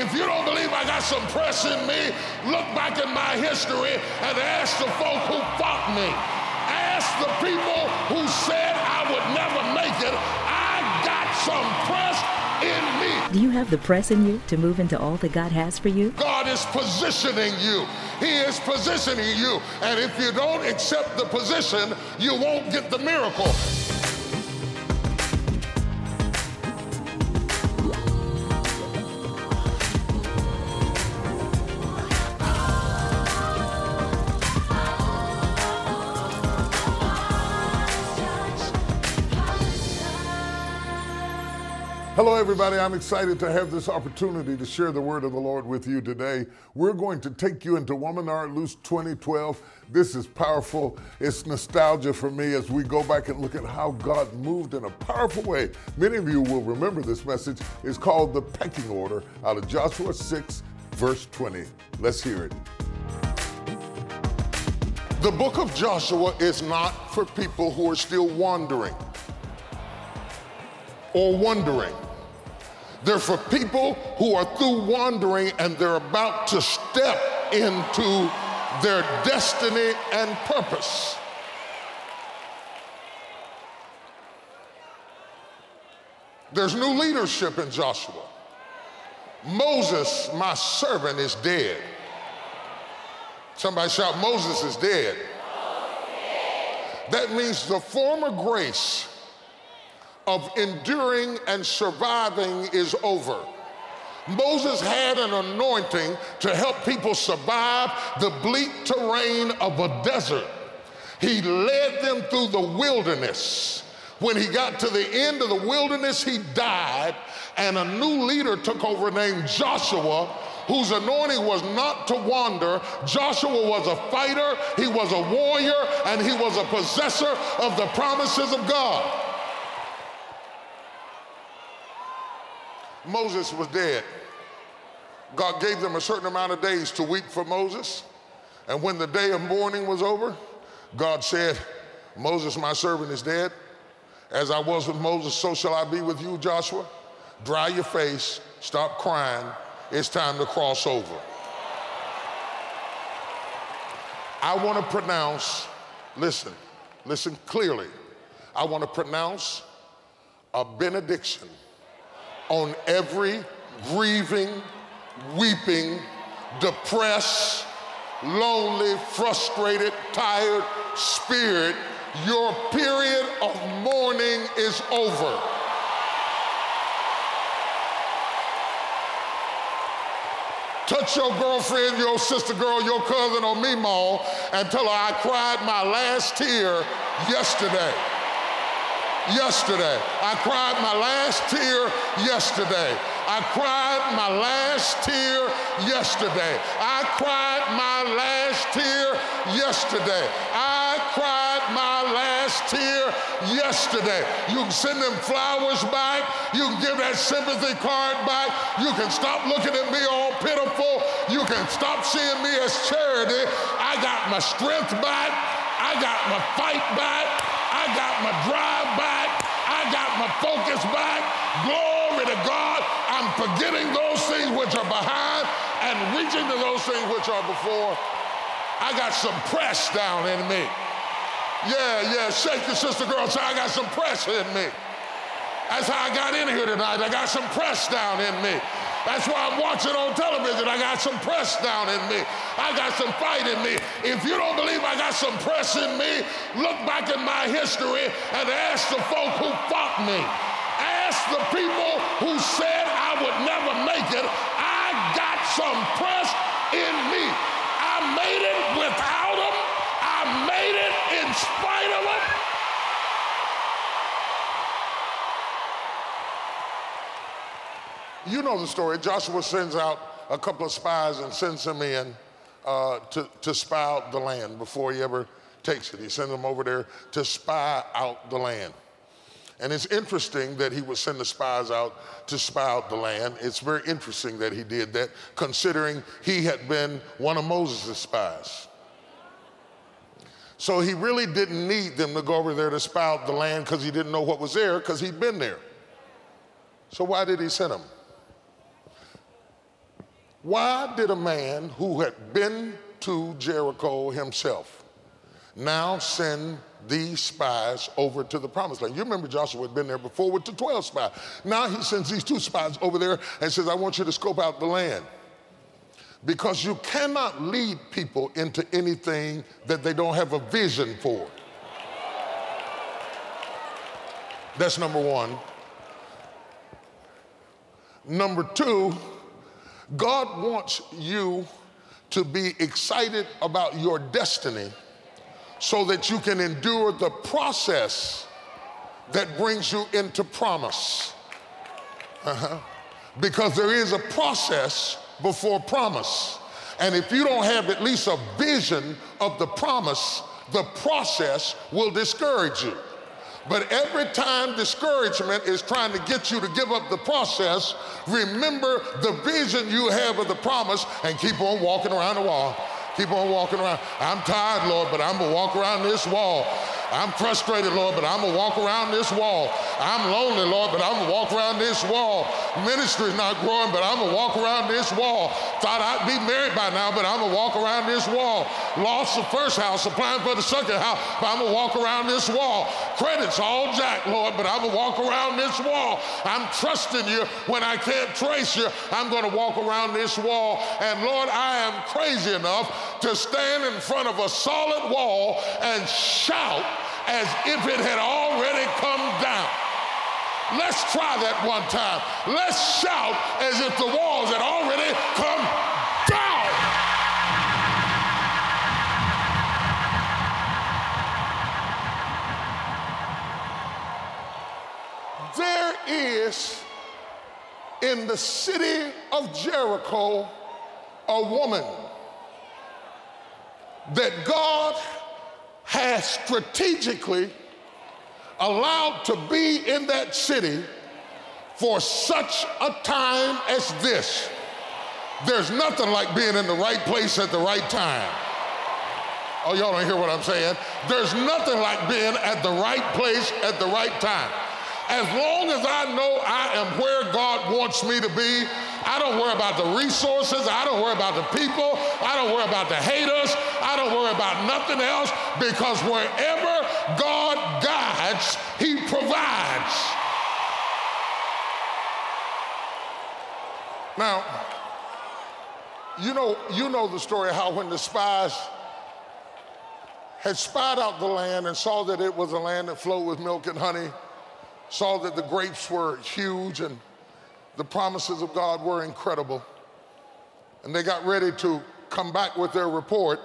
If you don't believe I got some press in me, look back in my history and ask the folk who fought me. Ask the people who said I would never make it. I got some press in me. Do you have the press in you to move into all that God has for you? God is positioning you. He is positioning you. And if you don't accept the position, you won't get the miracle. Hello, everybody. I'm excited to have this opportunity to share the word of the Lord with you today. We're going to take you into Woman Art Loose 2012. This is powerful. It's nostalgia for me as we go back and look at how God moved in a powerful way. Many of you will remember this message. It's called the pecking order out of Joshua 6, verse 20. Let's hear it. The book of Joshua is not for people who are still wandering or wondering. They're for people who are through wandering and they're about to step into their destiny and purpose. There's new leadership in Joshua. Moses, my servant, is dead. Somebody shout, Moses is dead. That means the former grace of enduring and surviving is over. Moses had an anointing to help people survive the bleak terrain of a desert. He led them through the wilderness. When he got to the end of the wilderness, he died, and a new leader took over named Joshua, whose anointing was not to wander. Joshua was a fighter, he was a warrior, and he was a possessor of the promises of God. Moses was dead. God gave them a certain amount of days to weep for Moses. And when the day of mourning was over, God said, Moses, my servant, is dead. As I was with Moses, so shall I be with you, Joshua. Dry your face, stop crying. It's time to cross over. I want to pronounce, listen, listen clearly. I want to pronounce a benediction on every grieving, weeping, depressed, lonely, frustrated, tired spirit. Your period of mourning is over. Touch your girlfriend, your sister girl, your cousin, or me, mom, and tell her I cried my last tear yesterday yesterday. I cried my last tear yesterday. I cried my last tear yesterday. I cried my last tear yesterday. I cried my last tear yesterday. You can send them flowers back. You can give that sympathy card back. You can stop looking at me all pitiful. You can stop seeing me as charity. I got my strength back. I got my fight back. I got my drive back. I got my focus back. Glory to God. I'm forgetting those things which are behind and reaching to those things which are before. I got some press down in me. Yeah, yeah, shake your sister girl. Say, I got some press in me. That's how I got in here tonight. I got some press down in me. That's why I'm watching on television. I got some press down in me. I got some fight in me. If you don't believe I got some press in me, look back in my history and ask the folk who fought me. Ask the people who said I would never make it. I got some press in me. I made it without them. I made it in spite of them. You know the story. Joshua sends out a couple of spies and sends them in uh, to, to spy out the land before he ever takes it. He sends them over there to spy out the land. And it's interesting that he would send the spies out to spy out the land. It's very interesting that he did that, considering he had been one of Moses' spies. So he really didn't need them to go over there to spy out the land because he didn't know what was there because he'd been there. So why did he send them? Why did a man who had been to Jericho himself now send these spies over to the promised land? You remember Joshua had been there before with the 12 spies. Now he sends these two spies over there and says, I want you to scope out the land. Because you cannot lead people into anything that they don't have a vision for. That's number one. Number two, God wants you to be excited about your destiny so that you can endure the process that brings you into promise. Uh-huh. Because there is a process before promise. And if you don't have at least a vision of the promise, the process will discourage you. But every time discouragement is trying to get you to give up the process, remember the vision you have of the promise and keep on walking around the wall. Keep on walking around. I'm tired, Lord, but I'm going to walk around this wall. I'm frustrated, Lord, but I'm going to walk around this wall. I'm lonely, Lord, but I'm going to walk around this wall. Ministry's not growing, but I'm going to walk around this wall. Thought I'd be married by now, but I'm going to walk around this wall. Lost the first house, applying for the second house, but I'm going to walk around this wall. Credits all jack, Lord, but I'm going to walk around this wall. I'm trusting you when I can't trace you. I'm going to walk around this wall. And Lord, I am crazy enough to stand in front of a solid wall and shout as if it had already come down. Let's try that one time. Let's shout as if the walls had already come down. There is in the city of Jericho a woman that God has strategically allowed to be in that city for such a time as this. There's nothing like being in the right place at the right time. Oh, y'all don't hear what I'm saying? There's nothing like being at the right place at the right time. As long as I know I am where God wants me to be, I don't worry about the resources. I don't worry about the people. I don't worry about the haters. I don't worry about nothing else because wherever God guides, He provides. Now, you know, you know the story how when the spies had spied out the land and saw that it was a land that flowed with milk and honey, saw that the grapes were huge and the promises of God were incredible. And they got ready to come back with their report.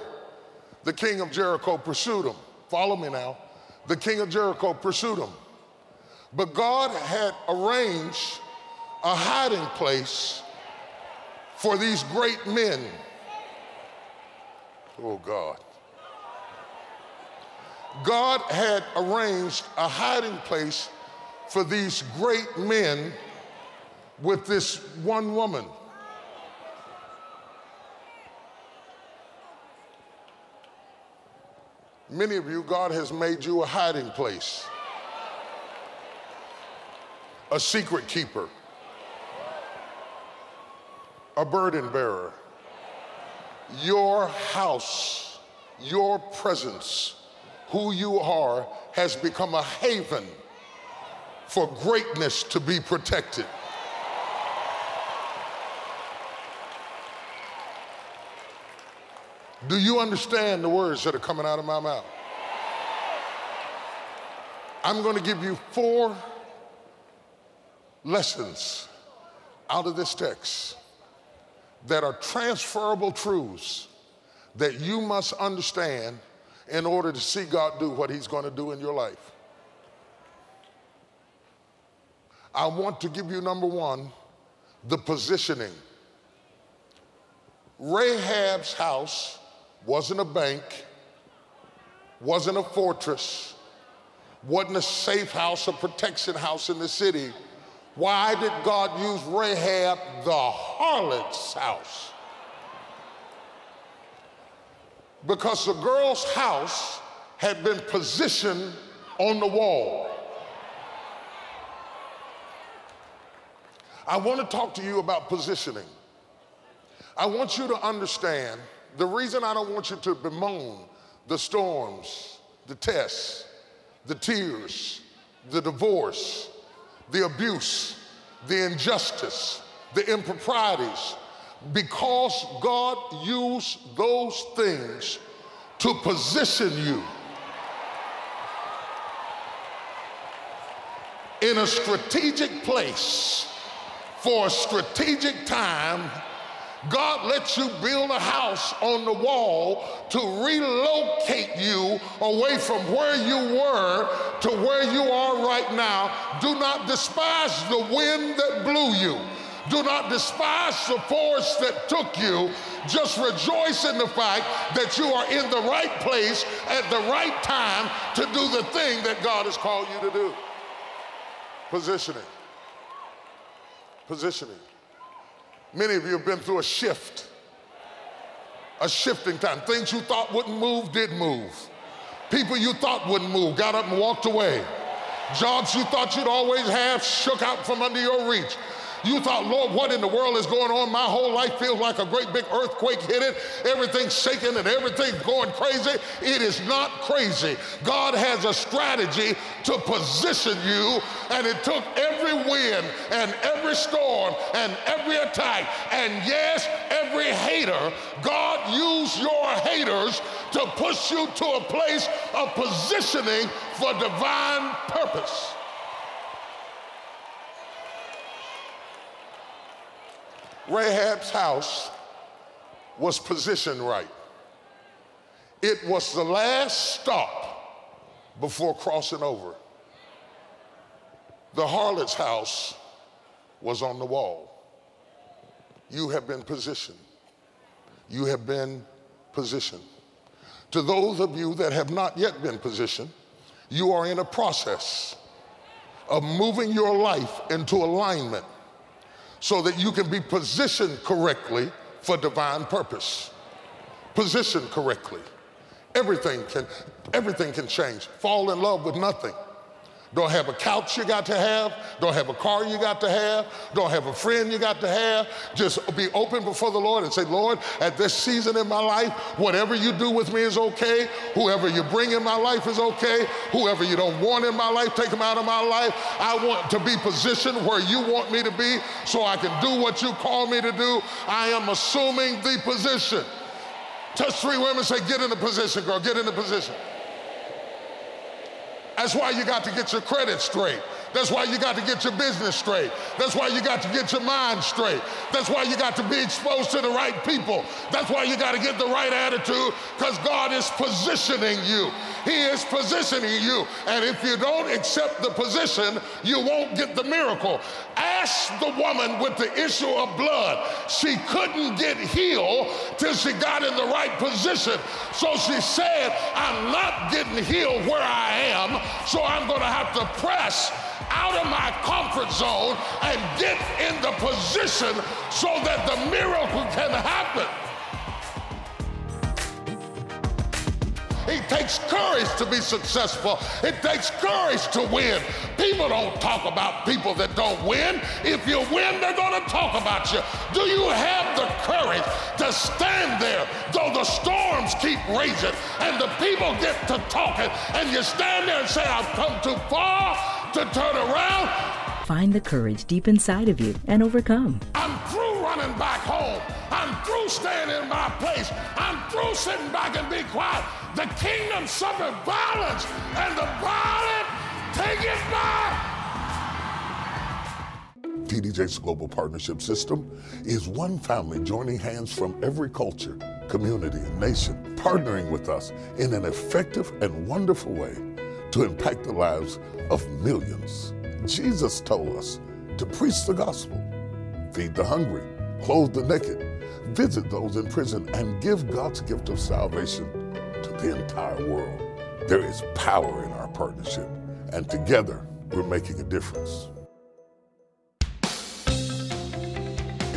The king of Jericho pursued them. Follow me now. The king of Jericho pursued them. But God had arranged a hiding place for these great men. Oh, God. God had arranged a hiding place for these great men with this one woman. Many of you, God has made you a hiding place, a secret keeper, a burden bearer. Your house, your presence, who you are, has become a haven for greatness to be protected. Do you understand the words that are coming out of my mouth? I'm going to give you four lessons out of this text that are transferable truths that you must understand in order to see God do what He's going to do in your life. I want to give you number one, the positioning. Rahab's house wasn't a bank, wasn't a fortress, wasn't a safe house, a protection house in the city. Why did God use Rahab, the harlot's house? Because the girl's house had been positioned on the wall. I want to talk to you about positioning. I want you to understand the reason I don't want you to bemoan the storms, the tests, the tears, the divorce, the abuse, the injustice, the improprieties, because God used those things to position you in a strategic place for a strategic time God lets you build a house on the wall to relocate you away from where you were to where you are right now. Do not despise the wind that blew you. Do not despise the force that took you. Just rejoice in the fact that you are in the right place at the right time to do the thing that God has called you to do. Positioning. Positioning. Many of you have been through a shift, a shifting time. Things you thought wouldn't move did move. People you thought wouldn't move got up and walked away. Jobs you thought you'd always have shook out from under your reach. You thought, Lord, what in the world is going on? My whole life feels like a great big earthquake hit it. Everything's shaking and everything's going crazy. It is not crazy. God has a strategy to position you, and it took every wind and every storm and every attack, and yes, every hater. God used your haters to push you to a place of positioning for divine purpose. Rahab's house was positioned right. It was the last stop before crossing over. The harlot's house was on the wall. You have been positioned. You have been positioned. To those of you that have not yet been positioned, you are in a process of moving your life into alignment so that you can be positioned correctly for divine purpose. Positioned correctly. Everything can, everything can change. Fall in love with nothing. Don't have a couch you got to have. Don't have a car you got to have. Don't have a friend you got to have. Just be open before the Lord and say, Lord, at this season in my life, whatever you do with me is okay. Whoever you bring in my life is okay. Whoever you don't want in my life, take them out of my life. I want to be positioned where you want me to be so I can do what you call me to do. I am assuming the position. Touch three women, say, get in the position, girl, get in the position. That's why you got to get your credit straight. That's why you got to get your business straight. That's why you got to get your mind straight. That's why you got to be exposed to the right people. That's why you got to get the right attitude because God is positioning you. He is positioning you. And if you don't accept the position, you won't get the miracle. Ask the woman with the issue of blood. She couldn't get healed till she got in the right position. So she said, I'm not getting healed where I am, so I'm going to have to press out of my comfort zone and get in the position so that the miracle can happen. It takes courage to be successful. It takes courage to win. People don't talk about people that don't win. If you win, they're going to talk about you. Do you have the courage to stand there though the storms keep raging and the people get to talking and you stand there and say, I've come too far to turn around? Find the courage deep inside of you and overcome. I'm through running back home. I'm through staying in my place. I'm through sitting back and be quiet. The kingdom suffered violence, and the violent take it back. TDJ's global partnership system is one family joining hands from every culture, community, and nation, partnering with us in an effective and wonderful way to impact the lives of millions. Jesus told us to preach the gospel, feed the hungry, clothe the naked, visit those in prison, and give God's gift of salvation to the entire world. There is power in our partnership, and together we're making a difference.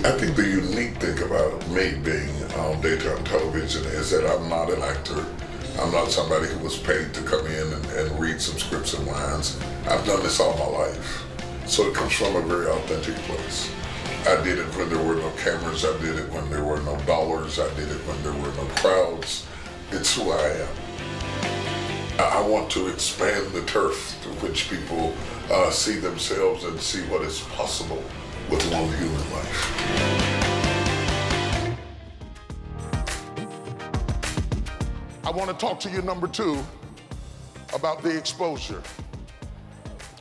I think the unique thing about me being on daytime television is that I'm not an actor. I'm not somebody who was paid to come in and, and read some scripts and lines. I've done this all my life. So it comes from a very authentic place. I did it when there were no cameras. I did it when there were no dollars. I did it when there were no crowds. It's who I am. I want to expand the turf to which people uh, see themselves and see what is possible with one human life. Want to talk to you, number two, about the exposure.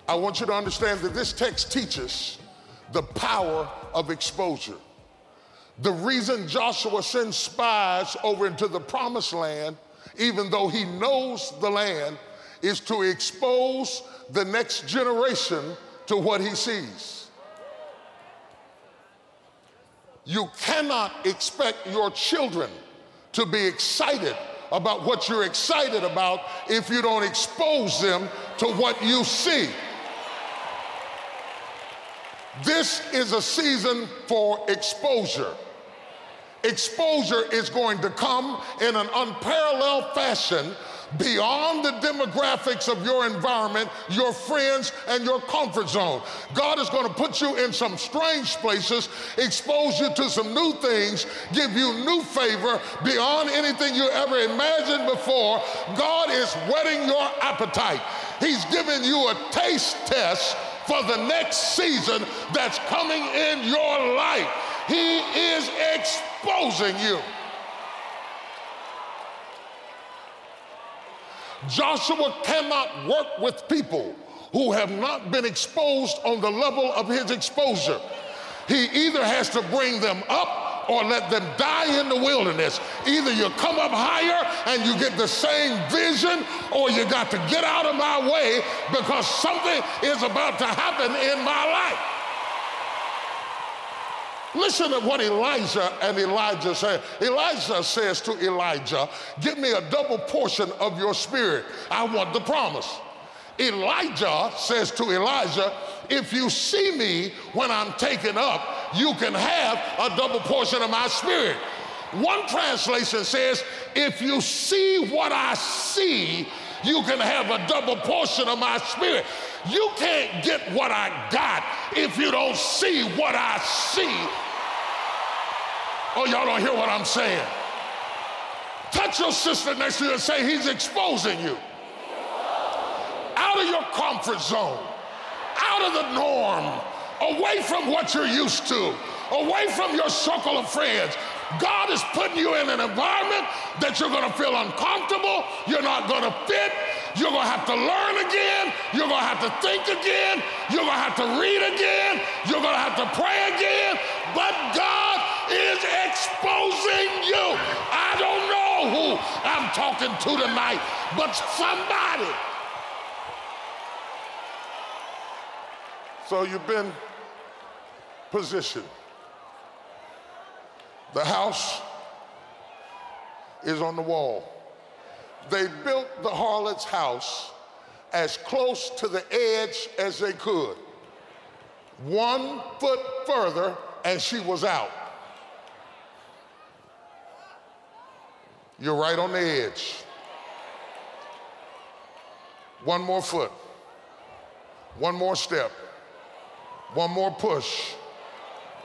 I want you to understand that this text teaches the power of exposure. The reason Joshua sends spies over into the promised land even though he knows the land, is to expose the next generation to what he sees. You cannot expect your children to be excited about what you're excited about if you don't expose them to what you see. This is a season for exposure exposure is going to come in an unparalleled fashion beyond the demographics of your environment, your friends, and your comfort zone. God is going to put you in some strange places, expose you to some new things, give you new favor beyond anything you ever imagined before. God is whetting your appetite. He's giving you a taste test for the next season that's coming in your life. He is exposing you. Joshua cannot work with people who have not been exposed on the level of his exposure. He either has to bring them up or let them die in the wilderness. Either you come up higher and you get the same vision, or you got to get out of my way because something is about to happen in my life. Listen to what Elijah and Elisha say. Elisha says to Elijah, Give me a double portion of your spirit. I want the promise. Elijah says to Elisha, If you see me when I'm taken up, you can have a double portion of my spirit. One translation says, If you see what I see, you can have a double portion of my spirit. You can't get what I got if you don't see what I see. Oh, y'all don't hear what I'm saying. Touch your sister next to you and say, He's exposing you. Out of your comfort zone, out of the norm, away from what you're used to, away from your circle of friends, God is putting you in an environment that you're to feel uncomfortable. You're not to fit. You're to have to learn again. You're to have to think again. You're to have to read again. You're to have to pray again. But God is exposing you. I don't know who I'm talking to tonight, but somebody. So you've been positioned. The house is on the wall. They built the harlot's house as close to the edge as they could. One foot further, and she was out. You're right on the edge. One more foot. One more step. One more push.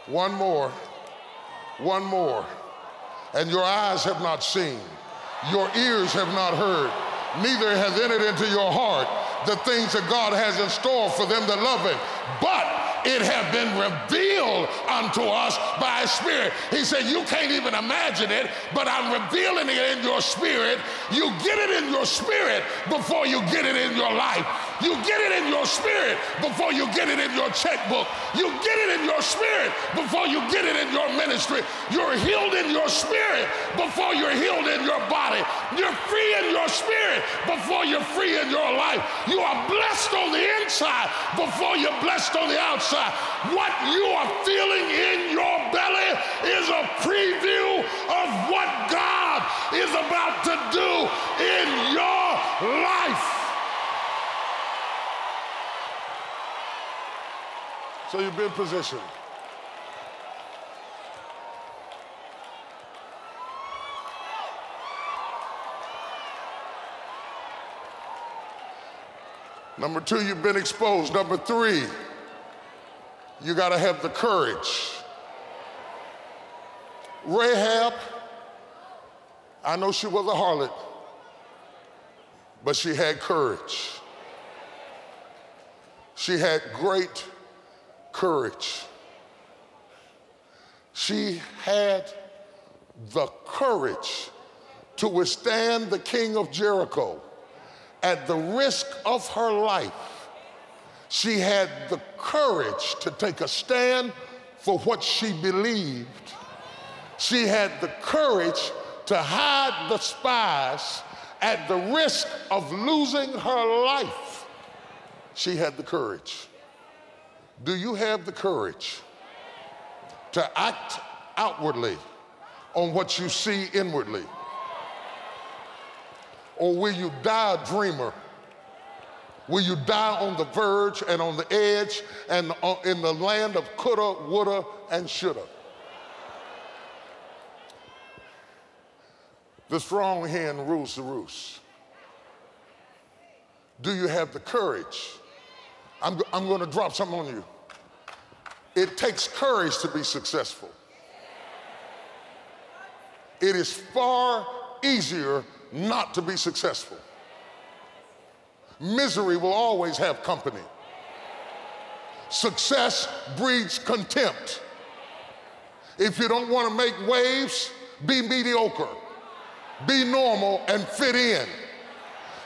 One more one more. And your eyes have not seen, your ears have not heard, neither has entered into your heart the things that God has in store for them that love Him. But it have been revealed unto us by Spirit. He said, You can't even imagine it, but I'm revealing it in your spirit. You get it in your spirit before you get it in your life. You get it in your spirit before you get it in your checkbook. You get it in your spirit before you get it in your ministry. You're healed in your spirit before you're healed in your body. You're free in your spirit before you're free in your life. You are blessed on the inside before you're blessed on the outside. What you are feeling in your belly is a preview of what God is about to do in your life. So you've been positioned. Number two, you've been exposed. Number three, you got to have the courage Rahab, I know she was a harlot, but she had courage. She had great courage. She had the courage to withstand the king of Jericho at the risk of her life. She had the courage to take a stand for what she believed. She had the courage to hide the spies at the risk of losing her life. She had the courage. Do you have the courage to act outwardly on what you see inwardly? Or will you die a dreamer? Will you die on the verge and on the edge and uh, in the land of coulda, woulda, and shoulda? The strong hand rules the roost. Do you have the courage? I'm, I'm going to drop something on you. It takes courage to be successful. It is far easier not to be successful. Misery will always have company. Success breeds contempt. If you don't want to make waves, be mediocre, be normal, and fit in.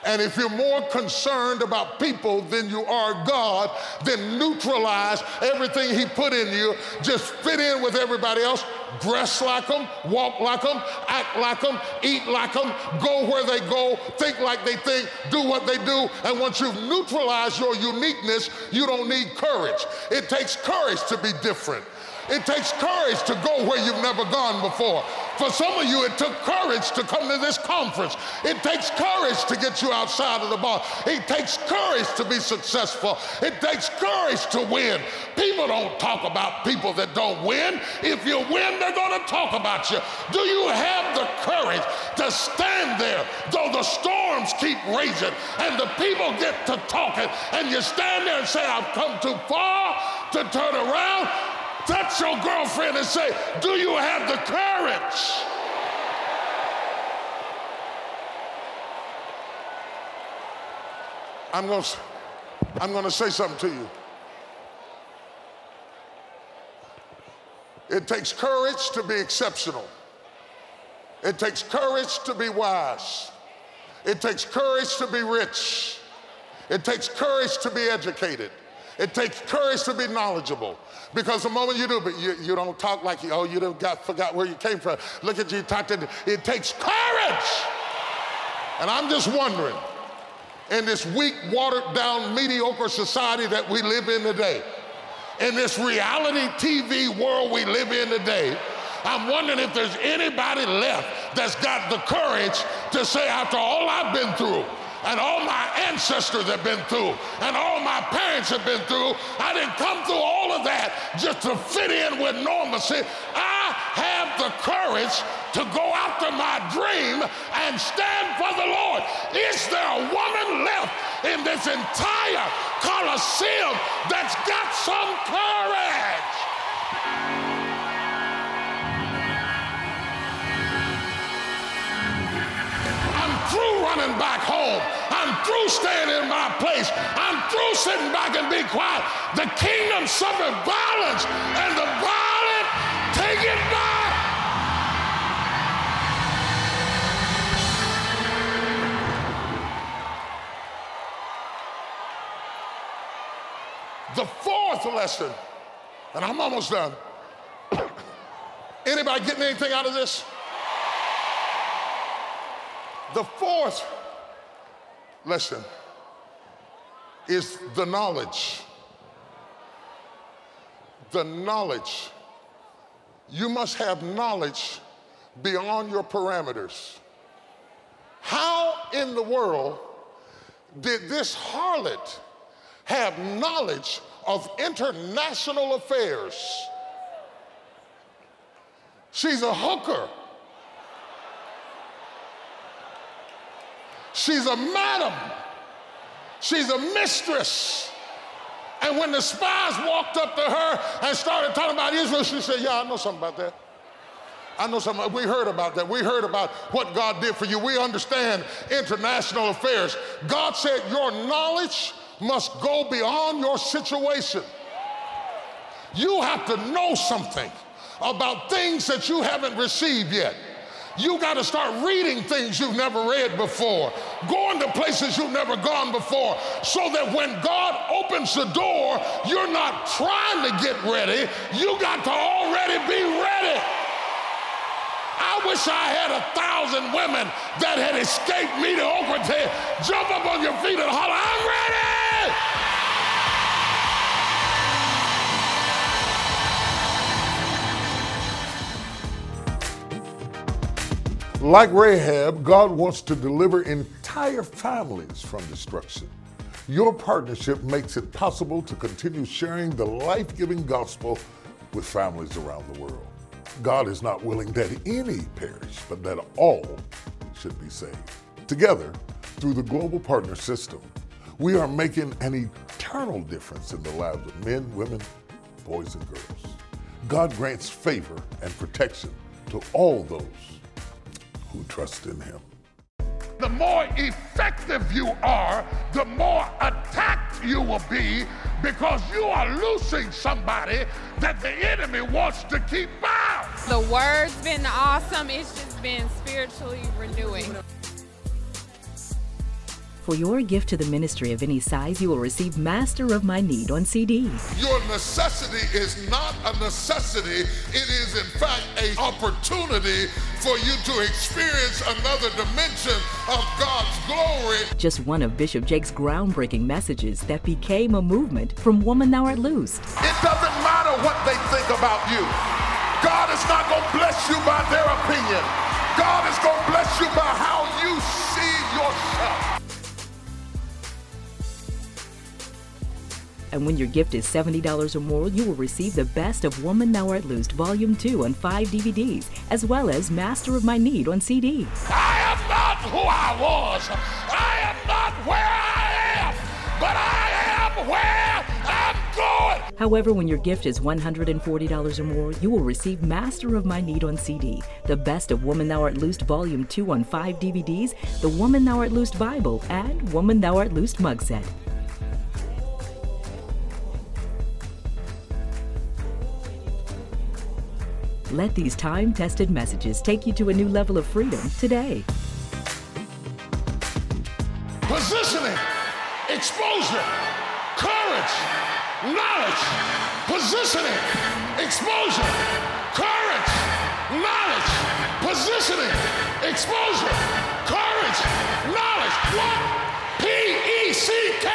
And if you're more concerned about people than you are God, then neutralize everything He put in you. Just fit in with everybody else. Dress like them, walk like them, act like them, eat like them, go where they go, think like they think, do what they do. And once you've neutralized your uniqueness, you don't need courage. It takes courage to be different. It takes courage to go where you've never gone before. For some of you, it took courage to come to this conference. It takes courage to get you outside of the box. It takes courage to be successful. It takes courage to win. People don't talk about people that don't win. If you win, they're going to talk about you. Do you have the courage to stand there though the storms keep raging and the people get to talking and you stand there and say, I've come too far to turn around? Touch your girlfriend and say, Do you have the courage? I'm going to I'm going to say something to you. It takes courage to be exceptional. It takes courage to be wise. It takes courage to be rich. It takes courage to be educated. It takes courage to be knowledgeable. Because the moment you do, but you, you don't talk like you, oh, you don't got, forgot where you came from. Look at you, talk to, it takes courage. And I'm just wondering, in this weak, watered down, mediocre society that we live in today, in this reality TV world we live in today, I'm wondering if there's anybody left that's got the courage to say, after all I've been through, and all my ancestors have been through and all my parents have been through. I didn't come through all of that just to fit in with normalcy. I have the courage to go after my dream and stand for the Lord. Is there a woman left in this entire Coliseum that's got some courage? Running back home. I'm through staying in my place. I'm through sitting back and be quiet. The kingdom suffered violence, and the violent take it back. The fourth lesson, and I'm almost done. Anybody getting anything out of this? The fourth lesson is the knowledge. The knowledge. You must have knowledge beyond your parameters. How in the world did this harlot have knowledge of international affairs? She's a hooker. She's a madam. She's a mistress. And when the spies walked up to her and started talking about Israel, she said, Yeah, I know something about that. I know some, we heard about that. We heard about what God did for you. We understand international affairs. God said your knowledge must go beyond your situation. You have to know something about things that you haven't received yet. You got to start reading things you've never read before, going to places you've never gone before, so that when God opens the door, you're not trying to get ready. You got to already be ready. I wish I had a thousand women that had escaped me to Oakland. Jump up on your feet and holler, I'm ready! Like Rahab, God wants to deliver entire families from destruction. Your partnership makes it possible to continue sharing the life giving gospel with families around the world. God is not willing that any perish, but that all should be saved. Together, through the Global Partner System, we are making an eternal difference in the lives of men, women, boys, and girls. God grants favor and protection to all those who trust in him. The more effective you are, the more attacked you will be because you are losing somebody that the enemy wants to keep bound. The word's been awesome. It's just been spiritually renewing. For your gift to the ministry of any size, you will receive Master of My Need on CD. Your necessity is not a necessity. It is, in fact, an opportunity for you to experience another dimension of God's glory. Just one of Bishop Jakes' groundbreaking messages that became a movement from Woman Thou Art Loosed. It doesn't matter what they think about you. God is not going to bless you by their opinion. God is going to bless you by how you see yourself. And when your gift is $70 or more, you will receive the Best of Woman Thou Art Loosed Volume 2 on 5 DVDs, as well as Master of My Need on CD. I am not who I was. I am not where I am, but I am where I'm going. However, when your gift is $140 or more, you will receive Master of My Need on CD, the Best of Woman Thou Art Loosed Volume 2 on 5 DVDs, the Woman Thou Art Loosed Bible, and Woman Thou Art Loosed mug set. Let these time tested messages take you to a new level of freedom today. Positioning, exposure, courage, knowledge, positioning, exposure, courage, knowledge, positioning, exposure, courage, knowledge. What? P E C K.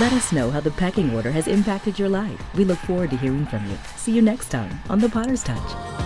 Let us know how the pecking order has impacted your life. We look forward to hearing from you. See you next time on The Potter's Touch.